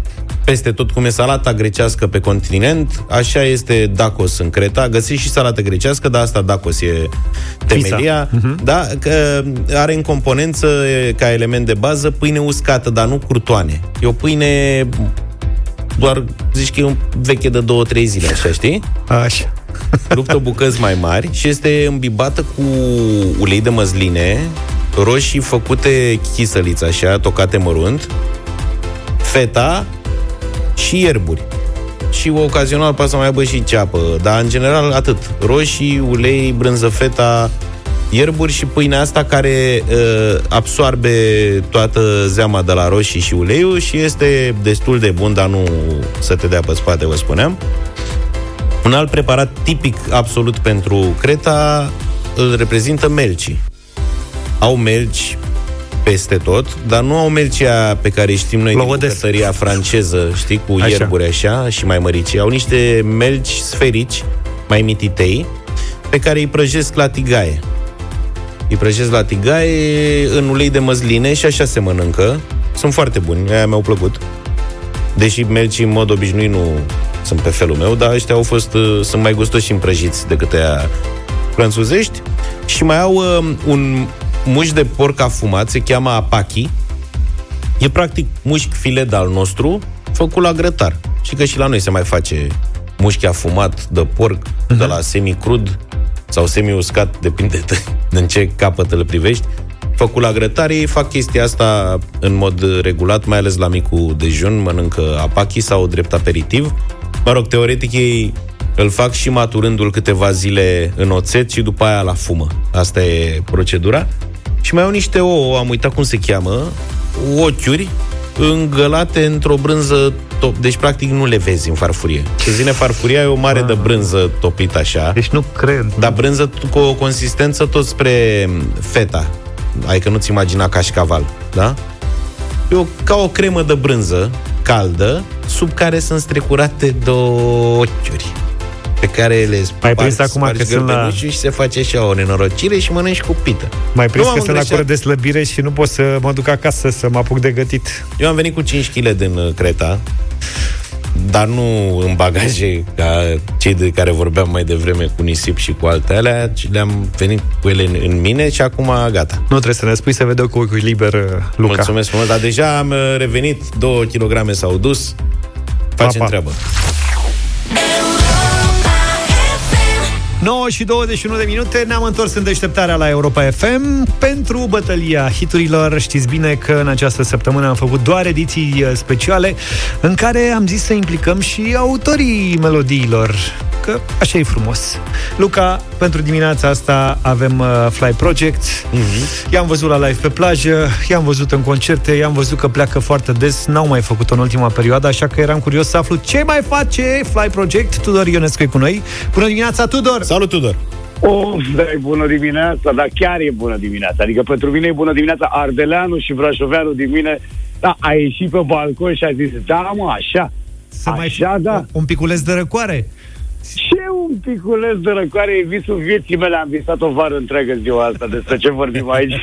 peste tot cum e salata grecească pe continent, așa este Dacos în Creta. Găsești și salată grecească, dar asta Dacos e temelia. Uh-huh. Da, că are în componență e, ca element de bază pâine uscată, dar nu curtoane. E o pâine doar, zici că e un veche de două, trei zile, așa, știi? Așa. [laughs] ruptă bucăți mai mari și este îmbibată cu ulei de măsline, roșii făcute chisăliți așa, tocate mărunt, feta și ierburi. Și ocazional poate să mai aibă și ceapă, dar în general atât. Roșii, ulei, brânză feta, ierburi și pâinea asta care uh, absoarbe toată zeama de la roșii și uleiul și este destul de bun, dar nu să te dea pe spate, vă spuneam. Un alt preparat tipic absolut pentru Creta îl reprezintă melcii. Au melci peste tot, dar nu au melcea pe care îi știm noi La din Odessa. bucătăria franceză, știi, cu Așa. ierburi așa și mai mărici. Au niște melci sferici, mai mititei, pe care îi prăjesc la tigaie. Îi prăjesc la tigaie în ulei de măsline și așa se mănâncă. Sunt foarte buni, aia mi-au plăcut. Deși melcii în mod obișnuit nu sunt pe felul meu, dar ăștia au fost, uh, sunt mai gustoși și împrăjiți decât aia franțuzești. Și mai au uh, un mușchi de porc afumat, se cheamă apachi. E practic mușchi filet al nostru, făcut la grătar. Și că și la noi se mai face mușchi afumat de porc, uh-huh. de la semi-crud sau semi-uscat, depinde de, de în ce capăt îl privești. Făcut la grătar, ei fac chestia asta în mod regulat, mai ales la micul dejun, mănâncă apachi sau drept aperitiv. Mă rog, teoretic ei îl fac și maturându-l câteva zile în oțet și după aia la fumă. Asta e procedura. Și mai au niște ouă, am uitat cum se cheamă, ochiuri îngălate într-o brânză top. Deci, practic, nu le vezi în farfurie. Ce zine farfuria e o mare de brânză topită așa. Deci nu cred. Dar brânză t- cu o consistență tot spre feta. Adică nu-ți imagina cașcaval, da? E o, ca o cremă de brânză caldă, sub care sunt strecurate două ochiuri pe care le Mai prins acum că sunt la- gălbenușul și se face așa o nenorocire și mănânci cu pită. Mai prins Nu că m-am sunt la îngreșat. cură de slăbire și nu pot să mă duc acasă să mă apuc de gătit. Eu am venit cu 5 kg din uh, Creta, dar nu în bagaje ca cei de care vorbeam mai devreme cu nisip și cu alte alea, ci le-am venit cu ele în, în mine și acum gata. Nu trebuie să ne spui să vedem cu ochiul liber, uh, Luca. Mulțumesc frumos, dar deja am uh, revenit, 2 kg s-au dus, facem Pa, pa. treabă. 9 și 21 de minute Ne-am întors în deșteptarea la Europa FM Pentru bătălia hiturilor Știți bine că în această săptămână Am făcut doar ediții uh, speciale În care am zis să implicăm și autorii melodiilor Că așa e frumos Luca, pentru dimineața asta Avem uh, Fly Project Mhm. I-am văzut la live pe plajă I-am văzut în concerte I-am văzut că pleacă foarte des N-au mai făcut-o în ultima perioadă Așa că eram curios să aflu ce mai face Fly Project Tudor Ionescu e cu noi Bună dimineața, Tudor! Salut, Tudor! Of, dai bună dimineața, dar chiar e bună dimineața. Adică pentru mine e bună dimineața Ardeleanu și Brașoveanu din mine. Da, a ieșit pe balcon și a zis, da mă, așa. Să mai Așa, fi da. un piculeț de răcoare. Ce un piculeț de răcoare e visul vieții mele. Am visat o vară întreagă ziua asta. Despre ce vorbim aici?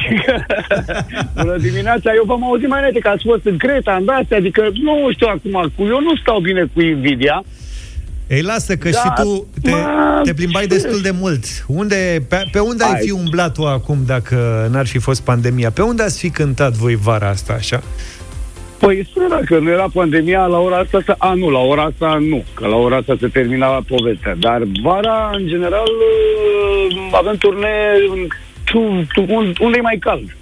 [laughs] bună dimineața. Eu v-am auzit mai înainte că ați fost în Creta, în astea. Adică nu știu acum cu... Eu nu stau bine cu invidia. Ei, lasă că Da, și tu te, mă, te plimbai destul de mult. Unde, pe, pe unde ai Hai. fi umblat tu acum dacă n-ar fi fost pandemia? Pe unde ați fi cântat voi vara asta, așa? Păi spune dacă nu era pandemia la ora asta, să- a, nu, la ora asta nu, că la ora asta se termina povestea. Dar vara, în general, uh, avem turnee în- tu, tu, un- unde e mai cald.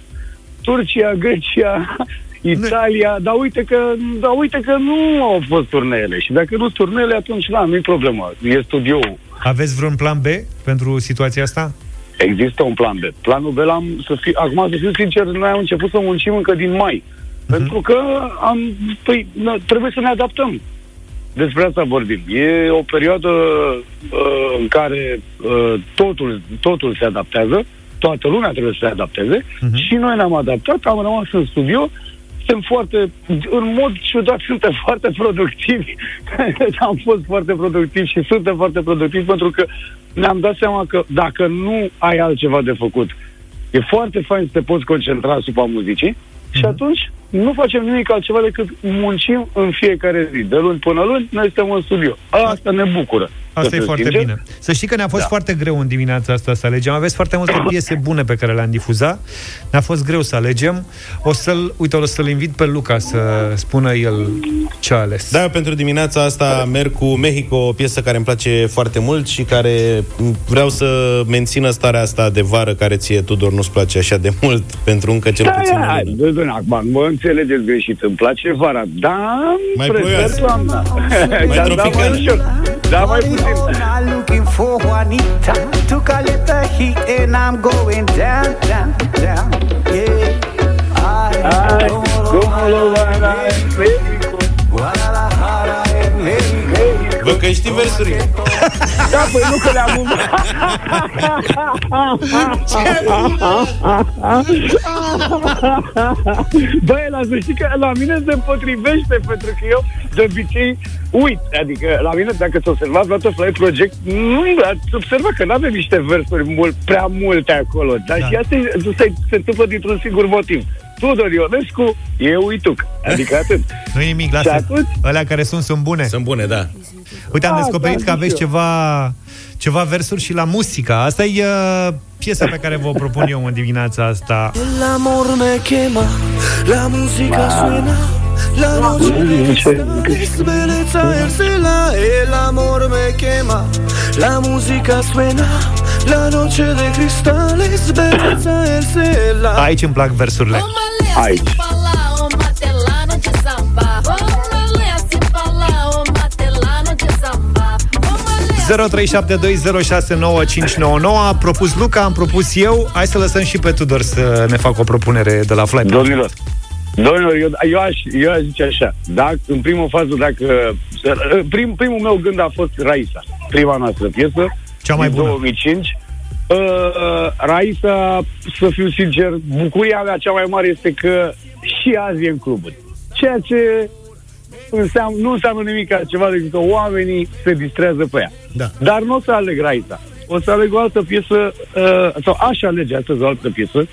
Turcia, Grecia, [laughs] Italia, dar uite că, dar uite că nu au fost turneele. Și dacă nu turneele, atunci, da, nu-i problemă. E studioul. Aveți vreun plan B pentru situația asta? Există un plan B. Planul B l-am, să fiu, acum să fiu sincer, noi am început să muncim încă din mai. Pentru că am, păi, na, trebuie să ne adaptăm. Despre asta vorbim. E o perioadă uh, în care uh, totul, totul se adaptează, toată lumea trebuie să se adapteze Mhm. și noi ne-am adaptat, am rămas în studio, suntem foarte, în mod ciudat, suntem foarte productivi. [laughs] am fost foarte productivi și suntem foarte productivi pentru că ne-am dat seama că dacă nu ai altceva de făcut, e foarte fain să te poți concentra asupra muzicii și atunci nu facem nimic altceva decât muncim în fiecare zi. De luni până luni, noi suntem în studio. Asta ne bucură. să Asta e fiu foarte sincer. bine. Să știi că ne-a fost Da. foarte greu în dimineața asta să alegem. Aveți foarte multe piese bune pe care le-am difuzat. Ne-a fost greu să alegem. O să-l, uite, o să-l invit pe Luca să spună el ce a ales. Da, eu pentru dimineața asta merg cu Mexico, o piesă care îmi place foarte mult și care m, vreau să mențină starea asta de vară care ție, Tudor, nu-ți place așa de mult, pentru încă cel Da, puțin. da, o hai, lună. dă, dă, acum, mă înțelegeți greșit, îmi place vara, [laughs] da, Mai prefer ploioasă. toamna. Mai da, da, mai tropicală. ușor, da, mai puțin. I'm looking for Juanita. Took a little heat and I'm going down, down, down. Yeah. I Hai, don't Domnul México. Bă, că știi versurile. Da, păi nu că le-am umblat. Băi, la să știi că la mine se potrivește, pentru că eu de obicei uit. Adică la mine, dacă ți observați la tot Fly Project, nu ați observat că nu avem niște versuri mult, prea multe acolo. Dar Da. și asta e- se, se întâmplă dintr-un singur motiv. Tudor Ionescu e uituc. Adică atât. nu e nimic, Și lasă. atunci? Alea care sunt, sunt bune. Sunt bune, da. Uite, am Da, descoperit da, că aveți zic eu. ceva, ceva versuri și la muzica. Asta e uh, piesa pe care vă o propun eu în dimineața asta. El amor me quema, la música suena, la noche de cristales, belleza Ercela. El amor me quema, la música suena, la noche de cristales, belleza Ercela. Aici îmi plac versurile. Aici. ...0372069599 A propus Luca, am propus eu Hai să lăsăm și pe Tudor să ne facă o propunere de la Fly Domnilor, domnilor, eu, eu, aș, eu aș zice așa, dacă, în primul fază, dacă, prim, primul meu gând a fost Raisa, prima noastră piesă, Cea mai din bună. 2005. Uh, uh, Raisa, să fiu sincer, bucuria mea cea mai mare este că și azi e în cluburi. Ceea ce înseamnă, nu înseamnă nimic altceva decât că oamenii se distrează pe ea. Da. Dar nu o să aleg Raisa. O să aleg o altă piesă, uh, sau aș alege astăzi o altă piesă,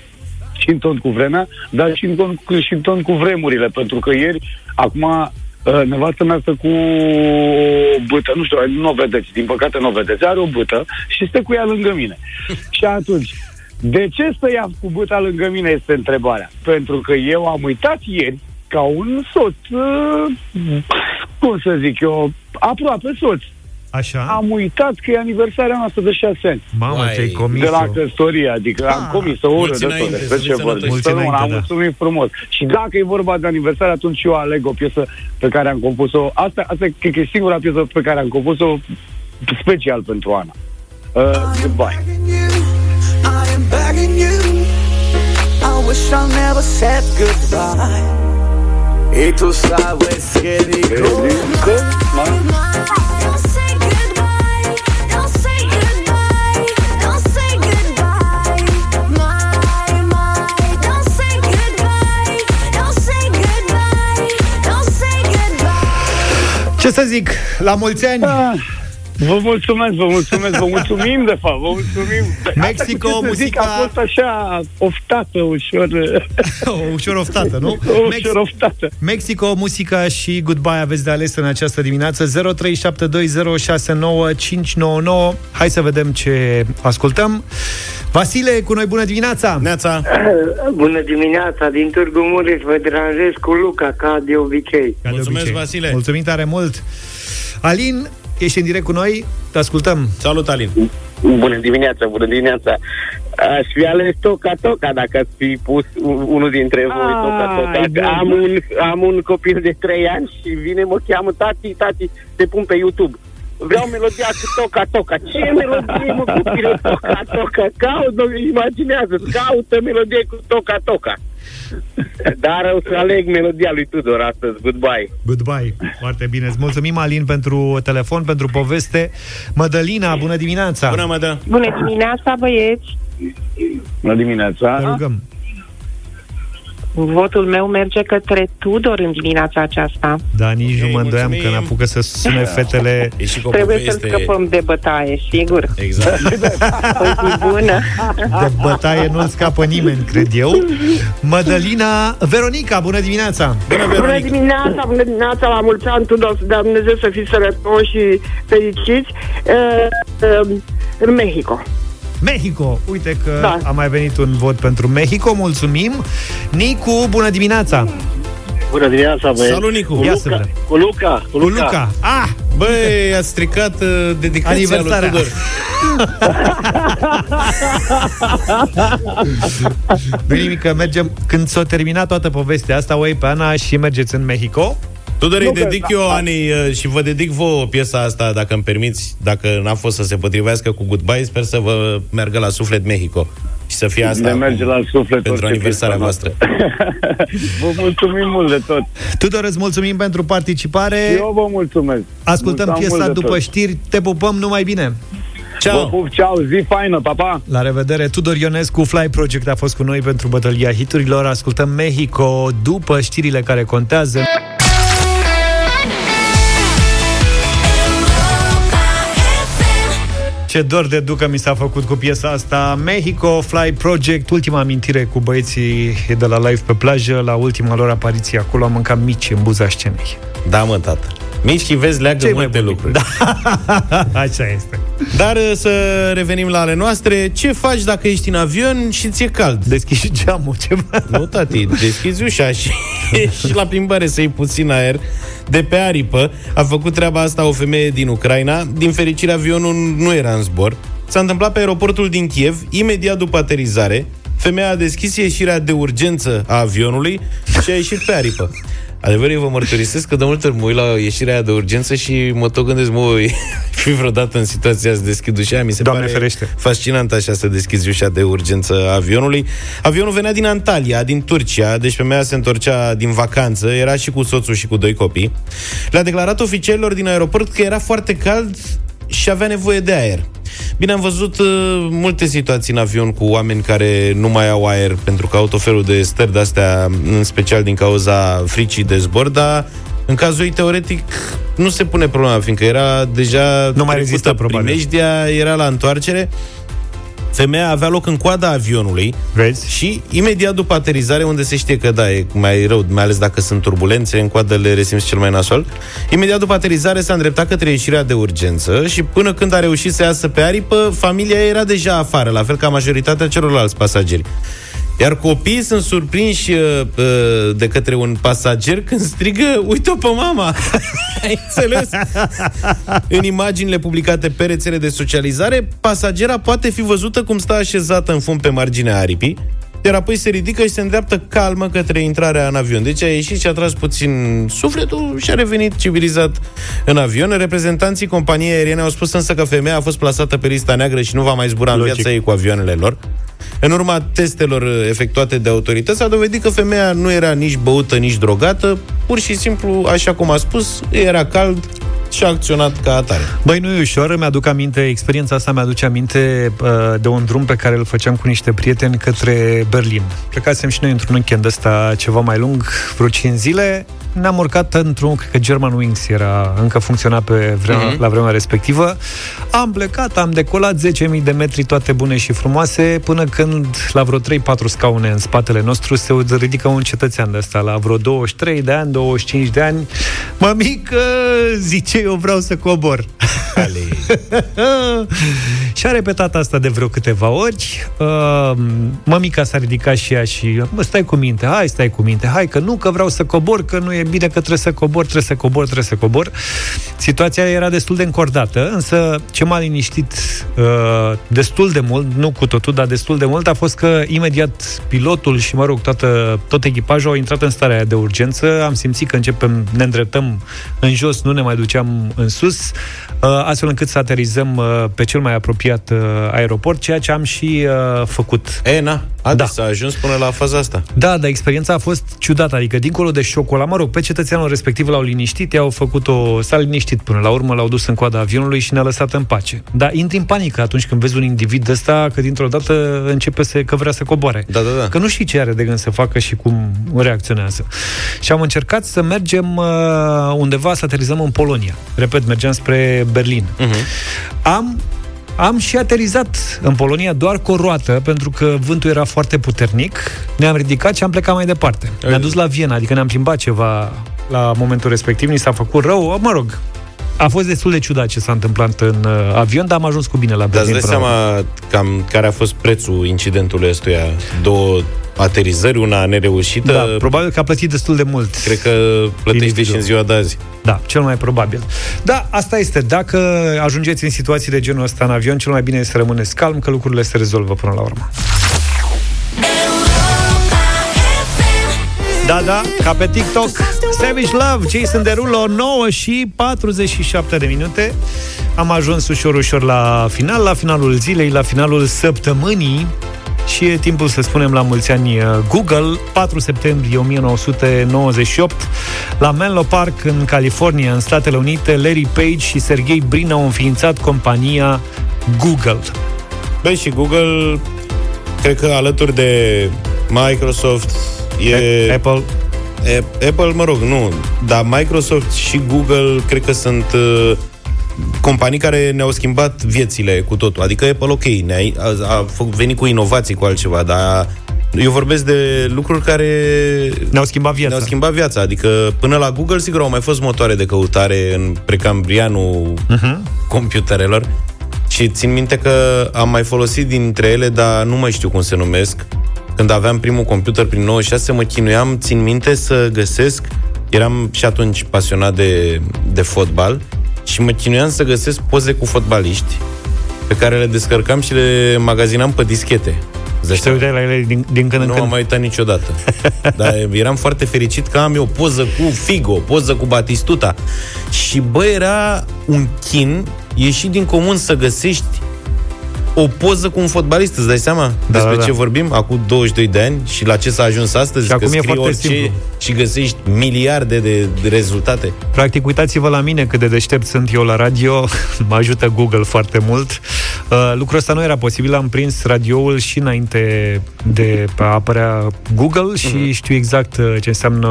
și în ton cu vremea, dar și în ton, cu, și în ton cu vremurile, pentru că ieri, acum, uh, nevastă mea stă cu o bâtă, nu știu, nu o vedeți, din păcate nu o vedeți, are o bâtă și stă cu ea lângă mine. [laughs] și atunci, de ce stă ea cu bâta lângă mine este întrebarea. Pentru că eu am uitat ieri, ca un soț, uh, cum să zic eu, aproape soț, Așa? am uitat că e aniversarea noastră de șase ani. Mamă, Uai. ce-ai comis De la căsătorie, adică am comis o oră mulți de tot, înainte, despre să ce fiți vorbim. sănătoși. Să nu, Mulți am înainte, da. mulțumit frumos. Și dacă e vorba de aniversare, atunci eu aleg o piesă pe care am compus-o. Asta, asta cred că e singura piesă pe care am compus-o special pentru Ana. Uh, goodbye. begging you, I am begging you. I wish I never said goodbye. Y tú sabes que digo. Că, mă, Ce să zic, la mulți ani! Ah, Vă mulțumesc, vă mulțumesc, vă mulțumim de fapt, vă mulțumim. Mexico, Asta cu ce să zic, muzica- a fost așa oftată, ușor, [laughs] o, Ușor oftată, nu? ușor oftată. Mexico, muzica și goodbye aveți de ales în această dimineață 0372069599 Hai să vedem ce ascultăm Vasile, cu noi, bună dimineața! Neața! [clears throat] Bună dimineața, din Târgu Mureș vă deranjez cu Luca, ca de obicei. Ca de Mulțumesc, obicei. Vasile. Mulțumim tare mult! Alin, ești în direct cu noi, te ascultăm. Salut, Alin! Bună dimineața, bună dimineața. Aș fi ales Toca Toca dacă ați fi pus un- unul dintre voi Ah, Toca Toca. bun. Am un, am un copil de 3 ani și vine, mă cheamă tati, tati, te pun pe YouTube. Vreau melodia cu Toca Toca. Ce melodie, mă, copile, Toca Toca? Caută, imaginează, caută melodie cu Toca Toca. [laughs] Dar o să aleg melodia lui Tudor astăzi. Goodbye. Goodbye. Foarte bine. Îți mulțumim, Alin, pentru telefon, pentru poveste. Mădălina, bună dimineața! Bună, Mădă! Bună dimineața, băieți! Bună Te dimineața! rugăm. Votul meu merge către Tudor în dimineața aceasta. Da, nici Ok, nu mă îndoiam că mulțumim. ne-apucă să sune fetele. E și cu o Trebuie să-l poveste... scăpăm de bătaie, sigur. Exact. [laughs] Păi zi bună! De bătaie nu-l scapă nimeni, cred eu. Mădălina, Veronica, bună dimineața! Bună, Bună Veronica! dimineața, bună dimineața, la mulți ani, Tudor, să dea Dumnezeu să fiți sănătoși și fericiți. Uh, uh, în Mexico. Mexico. Uite că Da. a mai venit un vot pentru Mexico. Mulțumim. Nicu, bună dimineața! Bună dimineața, băieți. Salut, Nicu! Ia să vedem. Cu Luca, Cu Luca. Ah, Băi, ați stricat uh, dedicația lui Aniversarea. Tudor. [laughs] nu nimic, că mergem Când s-a terminat toată povestea asta O iei pe Ana și mergeți în Mexico Tudor, îi Nu, că- dedic eu, Ani, uh, și vă dedic vouă piesa asta, dacă îmi permiți, dacă n-a fost să se potrivească cu Goodbye, sper să vă meargă la suflet Mexico. Și să fie asta Ne merge la suflet pentru orice aniversarea fiesta voastră. [laughs] Vă mulțumim mult de tot. Tudor, îți mulțumim pentru participare Eu vă mulțumesc. Ascultăm Mulțumim piesa mult de după tot. știri Te pupăm numai bine Vă Ceau! pup, ceau, zi faină, pa, pa! La revedere, Tudor Ionescu, Fly Project a fost cu noi pentru bătălia hiturilor. Ascultăm Mexico după știrile care contează. Ce dor de ducă mi s-a făcut cu piesa asta Mexico Fly Project Ultima amintire cu băieții de la live pe plajă La ultima lor apariție acolo Am mâncat mici în buza scenei Da, mă, tată. Mici și vezi leagă Ce-i mai multe bun? lucruri. Da. [laughs] Așa este Dar uh, să revenim la ale noastre. Ce faci dacă ești în avion și ți-e cald? Deschiși geamul ceva Nu, tati, deschizi ușa și [laughs] și la plimbare să iei puțin aer de pe aripă. A făcut treaba asta o femeie din Ucraina. Din fericire, avionul nu era în zbor. S-a întâmplat pe aeroportul din Kiev, imediat după aterizare. Femeia a deschis ieșirea de urgență a avionului și a ieșit pe aripă. Adevărul, eu vă mărturisesc că de multe ori mă uit la ieșirea aia de urgență și mă tot gândesc, mă, voi [laughs] fi vreodată în situația să deschid ușa aia? Mi se Doamne pare ferește. fascinant așa să deschizi ușa de urgență a avionului. Avionul venea din Antalya, din Turcia, deci femeia se întorcea din vacanță, era și cu soțul și cu doi copii. Le-a declarat oficialilor din aeroport că era foarte cald și avea nevoie de aer. Bine, am văzut uh, multe situații în avion cu oameni care nu mai au aer pentru că au tot felul de stări de-astea, în special din cauza fricii de zbor, dar în cazul ei, teoretic, nu se pune problema, fiindcă era deja Nu mai trecută rezista, probabil. primejdia, era la întoarcere. Femeia avea loc în coada avionului Vezi? și imediat după aterizare, unde se știe că da, e mai rău, mai ales dacă sunt turbulențe, în coadă le resimți cel mai nasol, imediat după aterizare s-a îndreptat către ieșirea de urgență și până când a reușit să iasă pe aripă, familia ei era deja afară, la fel ca majoritatea celorlalți pasageri. Iar copiii sunt surprinși uh, uh, de către un pasager când strigă, uite-o pe mama! [laughs] Ai înțeles? în imaginile publicate pe rețele de socializare, pasagera poate fi văzută cum stă așezată în fund pe marginea aripii, iar apoi se ridică și se îndreaptă calmă către intrarea în avion. Deci a ieșit și a tras puțin sufletul și a revenit civilizat în avion. Reprezentanții companiei aeriene au spus însă că femeia a fost plasată pe lista neagră și nu va mai zbura în Logic. viața ei cu avioanele lor. În urma testelor efectuate de autorități, s-a dovedit că femeia nu era nici băută, nici drogată, pur și simplu, așa cum a spus, îi era cald și a acționat ca atare. Băi, nu e ușor, mi-aduc aminte, experiența asta mi-aduce aminte uh, de un drum pe care îl făceam cu niște prieteni către Berlin. Plecasem și noi într-un weekend ăsta ceva mai lung, vreo 5 zile, ne-am urcat într-un, cred că German Wings era, încă funcționa pe vremea, Mhm. la vremea respectivă. Am plecat, am decolat 10.000 de metri toate bune și frumoase, până când la vreo 3-4 scaune în spatele nostru se ridică un cetățean de ăsta, la vreo 23 de ani, 25 de ani. Mămică, zice, [laughs] eu vreau să cobor. [laughs] Și a repetat asta de vreo câteva ori. Uh, mămica s-a ridicat și ea și, mă, stai cu minte, hai, stai cu minte, hai, că nu, că vreau să cobor, că nu e bine, că trebuie să cobor, trebuie să cobor, trebuie să cobor. Situația era destul de încordată, însă ce m-a liniștit uh, destul de mult, nu cu totul, dar destul de mult, a fost că imediat pilotul și, mă rog, toată, tot echipajul au intrat în starea aia de urgență, am simțit că începem, ne îndreptăm în jos, nu ne mai duceam în sus, uh, astfel încât să aterizăm uh, pe cel mai apropiat uh, aeroport, ceea ce am și uh, făcut. E, na, a, Da. da. s-a ajuns până la faza asta. Da, dar experiența a fost ciudată, adică dincolo de șocul ăla, mă rog, pe cetățeanul respectiv l-au liniștit, i-au făcut o... s-a liniștit până la urmă, l-au dus în coada avionului și ne-a lăsat în pace. Dar intri în panică atunci când vezi un individ ăsta că dintr-o dată începe să, că vrea să coboare. Da, da, da. Că nu știi ce are de gând să facă și cum reacționează. Și am încercat să mergem uh, undeva, să aterizăm în Polonia. Repet, mergeam spre Berlin. Uh-huh. Am am și aterizat în Polonia doar cu o roată, pentru că vântul era foarte puternic. Ne-am ridicat și am plecat mai departe. Ne-a dus la Viena, adică ne-am plimbat ceva la momentul respectiv, ni s-a făcut rău, mă rog. A fost destul de ciudat ce s-a întâmplat în uh, avion, dar am ajuns cu bine la Dar îți Berlin. dai până la urmă. seama cam care a fost prețul incidentului ăstuia? Două aterizări, una nereușită. Da, probabil că a plătit destul de mult. Cred că plătește Individul. și în ziua de azi. Da, cel mai probabil. Da, asta este. Dacă ajungeți în situații de genul ăsta în avion, cel mai bine este să rămâneți calm, că lucrurile se rezolvă până la urmă. Da, da, ca pe TikTok. Savage Love, Jason Derulo 9 și 47 de minute. Am ajuns ușor, ușor la final La finalul zilei, la finalul săptămânii. Și e timpul să spunem la mulți ani uh, Google, 4 septembrie 1998, la Menlo Park, în California, în Statele Unite, Larry Page și Sergey Brin au înființat compania Google. Băi, și Google, cred că alături de Microsoft e... Apple. E, Apple, mă rog, nu. Dar Microsoft și Google cred că sunt uh, companii care ne-au schimbat viețile cu totul. Adică Apple, ok, ne-a, a, a fă- venit cu inovații, cu altceva, dar eu vorbesc de lucruri care ne-au schimbat viața. Ne-au schimbat viața. Adică până la Google, sigur, au mai fost motoare de căutare în precambrianul uh-huh. computerelor. Și țin minte că am mai folosit dintre ele, dar nu mai știu cum se numesc. Când aveam primul computer prin 96, mă chinuiam, țin minte, să găsesc, eram și atunci pasionat de, de fotbal, și mă chinuiam să găsesc poze cu fotbaliști pe care le descărcam și le magazinam pe dischete. Și te uitai la ele din, din când în nu când. am mai uitat niciodată. [laughs] Dar eram foarte fericit că am eu o poză cu Figo, o poză cu Batistuta. Și bă, era un chin ieșit din comun să găsești o poză cu un fotbalist, îți dai seama Da, despre da, da. ce vorbim? Acum 22 de ani și la ce s-a ajuns astăzi? Și acum că e scrii foarte orice simplu. și găsești miliarde de, de rezultate. Practic, uitați-vă la mine cât de deștept sunt eu la radio, [laughs] mă ajută Google foarte mult. Uh, lucrul ăsta nu era posibil, am prins radioul și înainte de a apărea Google și Mhm. știu exact uh, ce înseamnă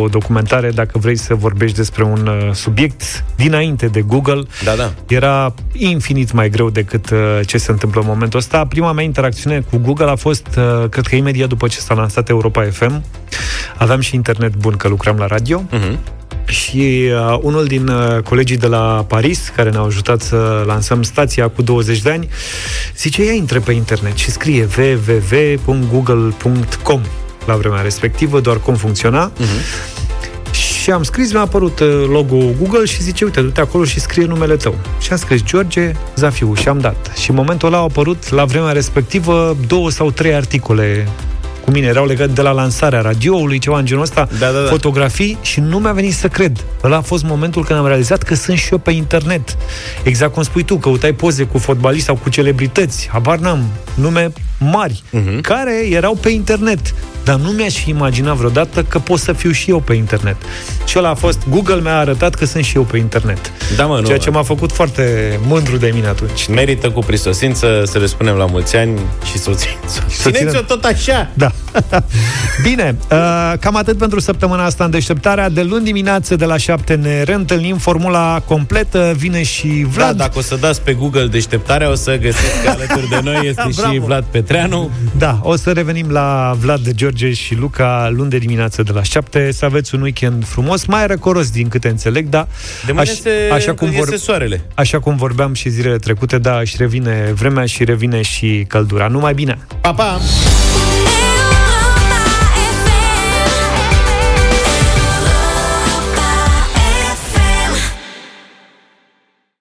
o documentare dacă vrei să vorbești despre un uh, subiect dinainte de Google. Da, da. Era infinit mai greu decât uh, ce se întâmplă în momentul ăsta. Prima mea interacțiune cu Google a fost, uh, cred că imediat după ce s-a lansat Europa FM. Aveam și internet bun, că lucram la radio. Uh-huh. Și uh, unul din uh, colegii de la Paris, care ne-au ajutat să lansăm stația cu 20 de ani, zice, ia intre pe internet și scrie www.google.com la vremea respectivă, doar cum funcționa. Uh-huh. Și am scris, mi-a apărut uh, logo Google și zice, uite, du-te acolo și scrie numele tău. Și am scris George Zafiu și am dat. Și în momentul ăla au apărut, la vremea respectivă, două sau trei articole cu mine, erau legate de la lansarea radioului, ceva în genul ăsta, Da, da, da. fotografii și nu mi-a venit să cred. Ăla a fost momentul când am realizat că sunt și eu pe internet. Exact cum spui tu, căutai poze cu fotbaliști sau cu celebrități, habar n-am, nume mari, Mhm. care erau pe internet. Dar nu mi-aș fi imaginat vreodată că pot să fiu și eu pe internet. Și ăla a fost, Google mi-a arătat că sunt și eu pe internet. Da, mă, nu. Ceea ce m-a făcut foarte mândru de mine atunci. Merită cu prisosință să le spunem la mulți ani și să o țin- să o Să țineți-o ținem- tot așa. Da. [laughs] Bine, uh, cam atât pentru săptămâna asta în deșteptarea. De luni dimineață de la 7 ne reîntâlnim. Formula completă vine și Vlad. Da, dacă o să dați pe Google deșteptarea, o să găsiți că alături de noi este [laughs] și Bravo. Vlad Petreanu. Da, o să revenim la Vlad, George și Luca luni de dimineață de la 7. Să aveți un weekend frumos, mai răcoros din câte înțeleg, da. De mâine se, așa cum iese vor, soarele. Așa cum vorbeam și zilele trecute, da, își revine vremea și revine și căldura. Numai bine! Pa, pa! Eu